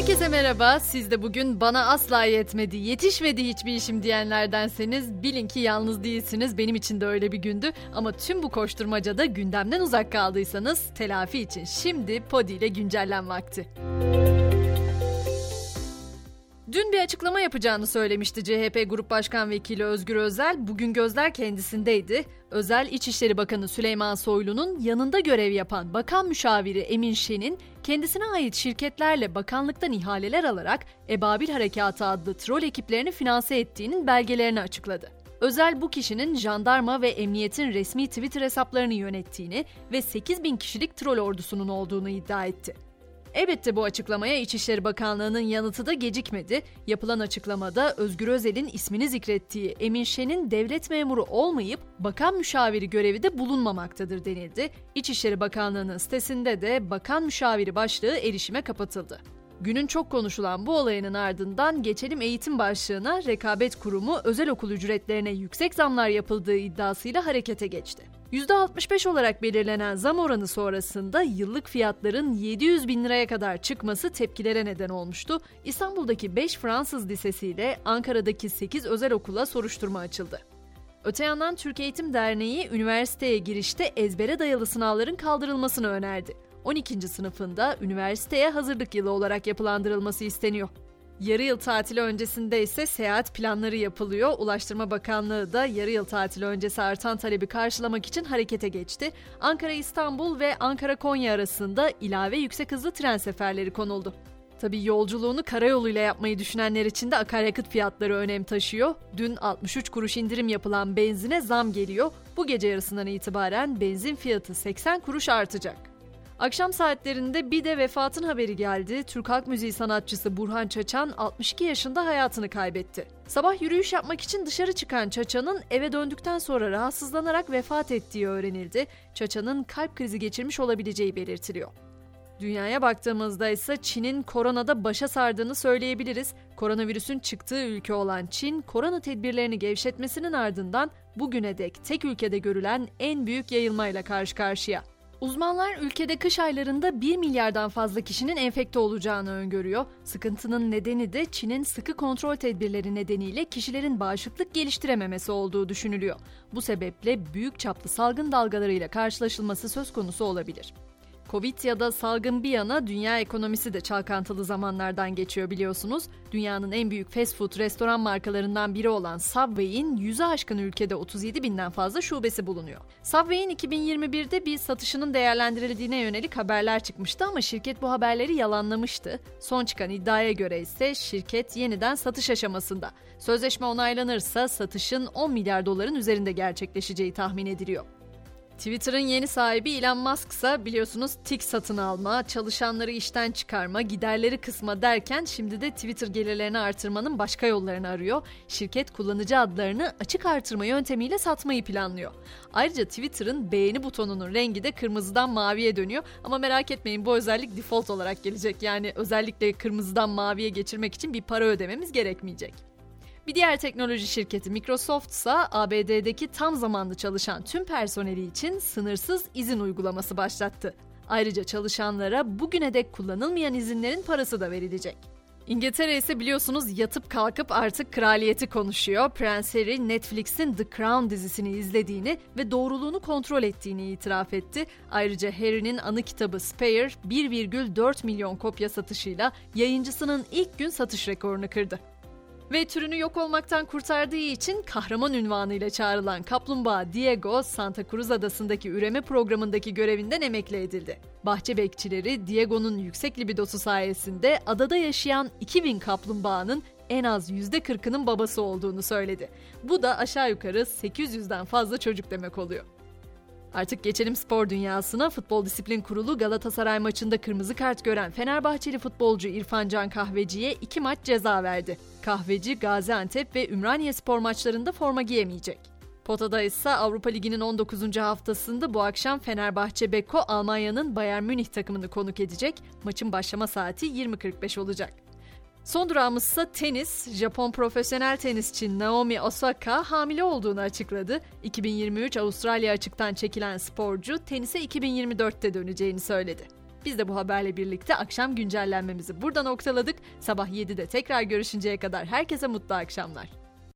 Herkese merhaba. Siz de bugün bana asla yetmedi, yetişmedi hiçbir işim diyenlerdenseniz bilin ki yalnız değilsiniz. Benim için de öyle bir gündü. Ama tüm bu koşturmacada gündemden uzak kaldıysanız telafi için şimdi Podi ile güncellen vakti. Dün bir açıklama yapacağını söylemişti CHP Grup Başkan Vekili Özgür Özel. Bugün gözler kendisindeydi. Özel İçişleri Bakanı Süleyman Soylu'nun yanında görev yapan bakan müşaviri Emin Şen'in kendisine ait şirketlerle bakanlıktan ihaleler alarak Ebabil Harekatı adlı troll ekiplerini finanse ettiğinin belgelerini açıkladı. Özel bu kişinin jandarma ve emniyetin resmi Twitter hesaplarını yönettiğini ve 8 bin kişilik troll ordusunun olduğunu iddia etti. Elbette bu açıklamaya İçişleri Bakanlığı'nın yanıtı da gecikmedi. Yapılan açıklamada Özgür Özel'in ismini zikrettiği Emin Şen'in devlet memuru olmayıp bakan müşaviri görevi de bulunmamaktadır denildi. İçişleri Bakanlığı'nın sitesinde de bakan müşaviri başlığı erişime kapatıldı. Günün çok konuşulan bu olayının ardından geçelim eğitim başlığına rekabet kurumu özel okul ücretlerine yüksek zamlar yapıldığı iddiasıyla harekete geçti. %65 olarak belirlenen zam oranı sonrasında yıllık fiyatların 700 bin liraya kadar çıkması tepkilere neden olmuştu. İstanbul'daki 5 Fransız lisesi ile Ankara'daki 8 özel okula soruşturma açıldı. Öte yandan Türk Eğitim Derneği üniversiteye girişte ezbere dayalı sınavların kaldırılmasını önerdi. 12. sınıfında üniversiteye hazırlık yılı olarak yapılandırılması isteniyor. Yarı yıl tatili öncesinde ise seyahat planları yapılıyor. Ulaştırma Bakanlığı da yarı yıl tatili öncesi artan talebi karşılamak için harekete geçti. Ankara-İstanbul ve Ankara-Konya arasında ilave yüksek hızlı tren seferleri konuldu. Tabi yolculuğunu karayoluyla yapmayı düşünenler için de akaryakıt fiyatları önem taşıyor. Dün 63 kuruş indirim yapılan benzine zam geliyor. Bu gece yarısından itibaren benzin fiyatı 80 kuruş artacak. Akşam saatlerinde bir de vefatın haberi geldi. Türk halk müziği sanatçısı Burhan Çaçan 62 yaşında hayatını kaybetti. Sabah yürüyüş yapmak için dışarı çıkan Çaçan'ın eve döndükten sonra rahatsızlanarak vefat ettiği öğrenildi. Çaçan'ın kalp krizi geçirmiş olabileceği belirtiliyor. Dünyaya baktığımızda ise Çin'in koronada başa sardığını söyleyebiliriz. Koronavirüsün çıktığı ülke olan Çin, korona tedbirlerini gevşetmesinin ardından bugüne dek tek ülkede görülen en büyük yayılmayla karşı karşıya. Uzmanlar ülkede kış aylarında 1 milyardan fazla kişinin enfekte olacağını öngörüyor. Sıkıntının nedeni de Çin'in sıkı kontrol tedbirleri nedeniyle kişilerin bağışıklık geliştirememesi olduğu düşünülüyor. Bu sebeple büyük çaplı salgın dalgalarıyla karşılaşılması söz konusu olabilir. Covid ya da salgın bir yana dünya ekonomisi de çalkantılı zamanlardan geçiyor biliyorsunuz. Dünyanın en büyük fast food restoran markalarından biri olan Subway'in yüze aşkın ülkede 37 binden fazla şubesi bulunuyor. Subway'in 2021'de bir satışının değerlendirildiğine yönelik haberler çıkmıştı ama şirket bu haberleri yalanlamıştı. Son çıkan iddiaya göre ise şirket yeniden satış aşamasında. Sözleşme onaylanırsa satışın 10 milyar doların üzerinde gerçekleşeceği tahmin ediliyor. Twitter'ın yeni sahibi Elon Musk ise biliyorsunuz tik satın alma, çalışanları işten çıkarma, giderleri kısma derken şimdi de Twitter gelirlerini artırmanın başka yollarını arıyor. Şirket kullanıcı adlarını açık artırma yöntemiyle satmayı planlıyor. Ayrıca Twitter'ın beğeni butonunun rengi de kırmızıdan maviye dönüyor ama merak etmeyin bu özellik default olarak gelecek. Yani özellikle kırmızıdan maviye geçirmek için bir para ödememiz gerekmeyecek. Bir diğer teknoloji şirketi Microsoft ise ABD'deki tam zamanlı çalışan tüm personeli için sınırsız izin uygulaması başlattı. Ayrıca çalışanlara bugüne dek kullanılmayan izinlerin parası da verilecek. İngiltere ise biliyorsunuz yatıp kalkıp artık kraliyeti konuşuyor. Prens Harry Netflix'in The Crown dizisini izlediğini ve doğruluğunu kontrol ettiğini itiraf etti. Ayrıca Harry'nin anı kitabı Spare 1,4 milyon kopya satışıyla yayıncısının ilk gün satış rekorunu kırdı ve türünü yok olmaktan kurtardığı için kahraman ünvanıyla çağrılan kaplumbağa Diego, Santa Cruz adasındaki üreme programındaki görevinden emekli edildi. Bahçe bekçileri Diego'nun yüksek libidosu sayesinde adada yaşayan 2000 kaplumbağanın en az %40'ının babası olduğunu söyledi. Bu da aşağı yukarı 800'den fazla çocuk demek oluyor. Artık geçelim spor dünyasına. Futbol Disiplin Kurulu Galatasaray maçında kırmızı kart gören Fenerbahçeli futbolcu İrfan Can Kahveci'ye iki maç ceza verdi. Kahveci Gaziantep ve Ümraniye spor maçlarında forma giyemeyecek. Potada ise Avrupa Ligi'nin 19. haftasında bu akşam Fenerbahçe Beko Almanya'nın Bayern Münih takımını konuk edecek. Maçın başlama saati 20.45 olacak. Son durağımız ise tenis. Japon profesyonel tenisçi Naomi Osaka hamile olduğunu açıkladı. 2023 Avustralya açıktan çekilen sporcu tenise 2024'te döneceğini söyledi. Biz de bu haberle birlikte akşam güncellenmemizi burada noktaladık. Sabah 7'de tekrar görüşünceye kadar herkese mutlu akşamlar.